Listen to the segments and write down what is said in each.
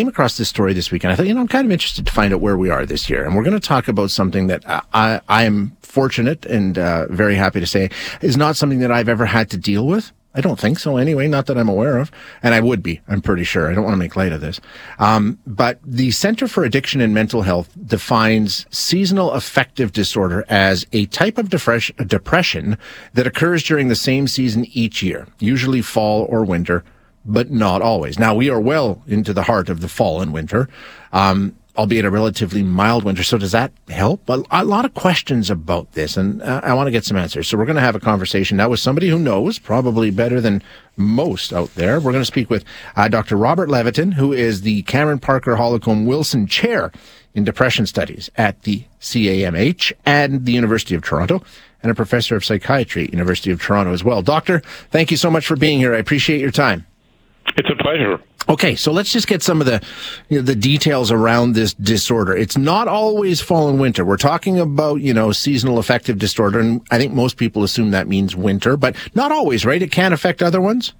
came across this story this week, and I thought, you know, I'm kind of interested to find out where we are this year. And we're going to talk about something that I, I am fortunate and uh, very happy to say is not something that I've ever had to deal with. I don't think so anyway, not that I'm aware of. And I would be, I'm pretty sure. I don't want to make light of this. Um, but the Center for Addiction and Mental Health defines seasonal affective disorder as a type of depression that occurs during the same season each year, usually fall or winter, but not always. Now we are well into the heart of the fall and winter. Um, albeit a relatively mild winter. So does that help? A, a lot of questions about this, and uh, I want to get some answers. So we're going to have a conversation now with somebody who knows probably better than most out there. We're going to speak with uh, Dr. Robert Levitan, who is the Cameron Parker Holcombe Wilson Chair in Depression Studies at the CAMH and the University of Toronto, and a professor of psychiatry at University of Toronto as well. Doctor, thank you so much for being here. I appreciate your time. It's a pleasure. Okay, so let's just get some of the you know, the details around this disorder. It's not always fall and winter. We're talking about you know seasonal affective disorder, and I think most people assume that means winter, but not always, right? It can affect other ones.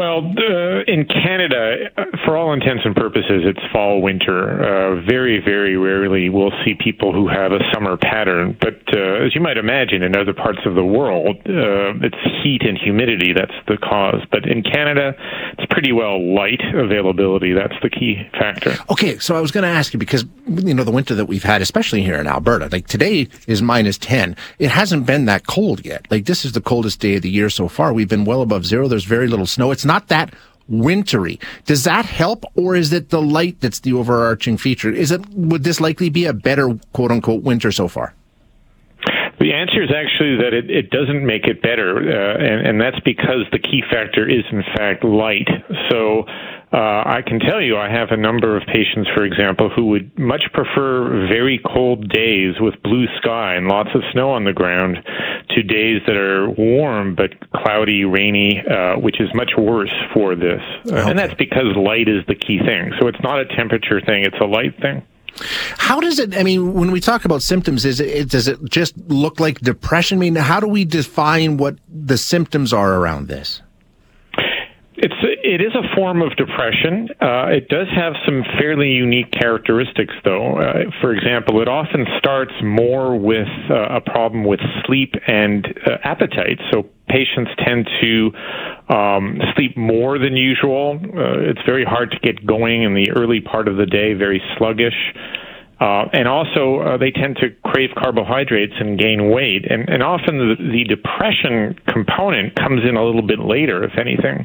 Well, uh, in Canada, for all intents and purposes, it's fall winter. Uh, very, very rarely we'll see people who have a summer pattern. But uh, as you might imagine, in other parts of the world, uh, it's heat and humidity that's the cause. But in Canada, it's pretty well light availability. That's the key factor. Okay, so I was going to ask you because you know the winter that we've had, especially here in Alberta, like today is minus ten. It hasn't been that cold yet. Like this is the coldest day of the year so far. We've been well above zero. There's very little snow. It's not that wintry. Does that help, or is it the light that's the overarching feature? Is it would this likely be a better quote unquote winter so far? The answer is actually that it, it doesn't make it better, uh, and, and that's because the key factor is in fact light. So uh, I can tell you, I have a number of patients, for example, who would much prefer very cold days with blue sky and lots of snow on the ground to days that are warm but cloudy, rainy, uh, which is much worse for this. Okay. And that's because light is the key thing. So it's not a temperature thing, it's a light thing. How does it? I mean, when we talk about symptoms, is it does it just look like depression? I mean, how do we define what the symptoms are around this? It's a form of depression. Uh, it does have some fairly unique characteristics, though. Uh, for example, it often starts more with uh, a problem with sleep and uh, appetite. So patients tend to um, sleep more than usual. Uh, it's very hard to get going in the early part of the day. Very sluggish. Uh, and also, uh, they tend to crave carbohydrates and gain weight. And, and often the, the, depression component comes in a little bit later, if anything.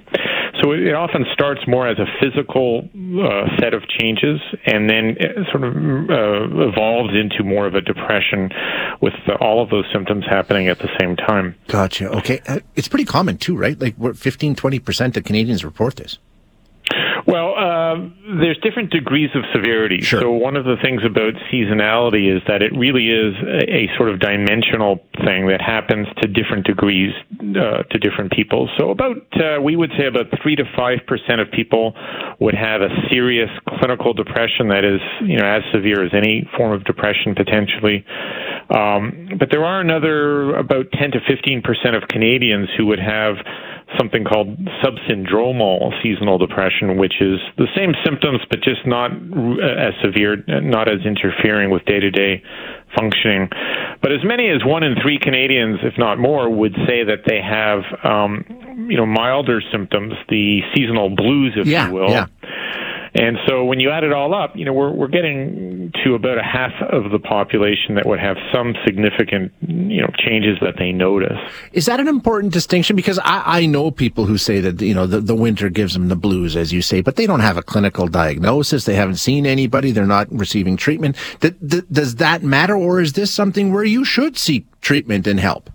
So it, it often starts more as a physical uh, set of changes and then sort of uh, evolves into more of a depression with all of those symptoms happening at the same time. Gotcha. Okay. Uh, it's pretty common, too, right? Like 15, 20% of Canadians report this. Well, uh, there's different degrees of severity. Sure. So one of the things about seasonality is that it really is a, a sort of dimensional thing that happens to different degrees uh, to different people. So about uh, we would say about three to five percent of people would have a serious clinical depression that is you know as severe as any form of depression potentially. Um, but there are another about 10 to 15 percent of Canadians who would have something called subsyndromal seasonal depression, which is the same symptoms but just not as severe, not as interfering with day to day functioning. But as many as one in three Canadians, if not more, would say that they have, um, you know, milder symptoms, the seasonal blues, if yeah, you will. Yeah. And so when you add it all up, you know, we're, we're getting to about a half of the population that would have some significant, you know, changes that they notice. Is that an important distinction? Because I, I know people who say that, you know, the, the winter gives them the blues, as you say, but they don't have a clinical diagnosis. They haven't seen anybody. They're not receiving treatment. does that matter? Or is this something where you should seek treatment and help?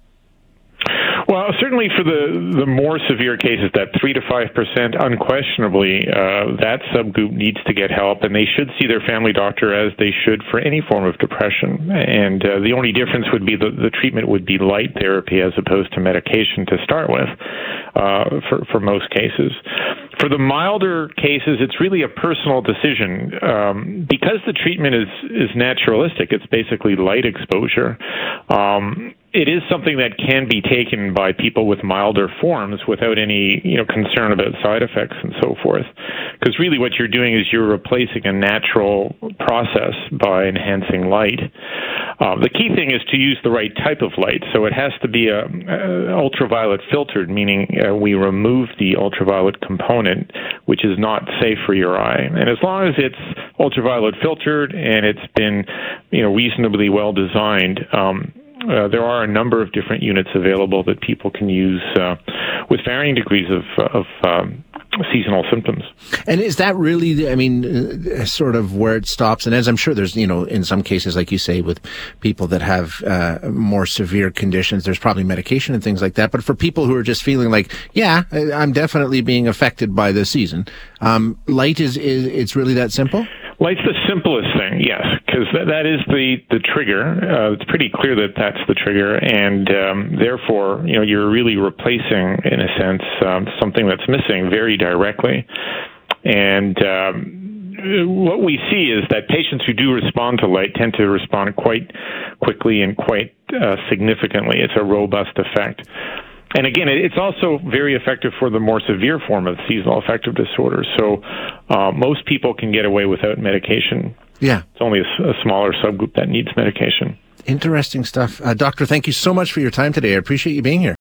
Well, certainly for the the more severe cases, that three to five percent, unquestionably, uh, that subgroup needs to get help, and they should see their family doctor as they should for any form of depression. And uh, the only difference would be the the treatment would be light therapy as opposed to medication to start with, uh, for for most cases. For the milder cases, it's really a personal decision um, because the treatment is is naturalistic. It's basically light exposure. Um, it is something that can be taken by people with milder forms without any you know concern about side effects and so forth. Because really, what you're doing is you're replacing a natural process by enhancing light. Uh, the key thing is to use the right type of light. So it has to be a, a ultraviolet filtered, meaning uh, we remove the ultraviolet component, which is not safe for your eye. And as long as it's ultraviolet filtered and it's been, you know, reasonably well designed. Um, uh, there are a number of different units available that people can use uh, with varying degrees of, of um, seasonal symptoms. And is that really, I mean, uh, sort of where it stops? And as I'm sure there's, you know, in some cases, like you say, with people that have uh, more severe conditions, there's probably medication and things like that. But for people who are just feeling like, yeah, I'm definitely being affected by the season, um, light is, is, it's really that simple? Light's the simplest thing, yes, because that, that is the the trigger. Uh, it's pretty clear that that's the trigger, and um, therefore, you know, you're really replacing, in a sense, um, something that's missing very directly. And um, what we see is that patients who do respond to light tend to respond quite quickly and quite uh, significantly. It's a robust effect. And again, it's also very effective for the more severe form of seasonal affective disorder. So uh, most people can get away without medication. Yeah. It's only a, a smaller subgroup that needs medication. Interesting stuff. Uh, doctor, thank you so much for your time today. I appreciate you being here.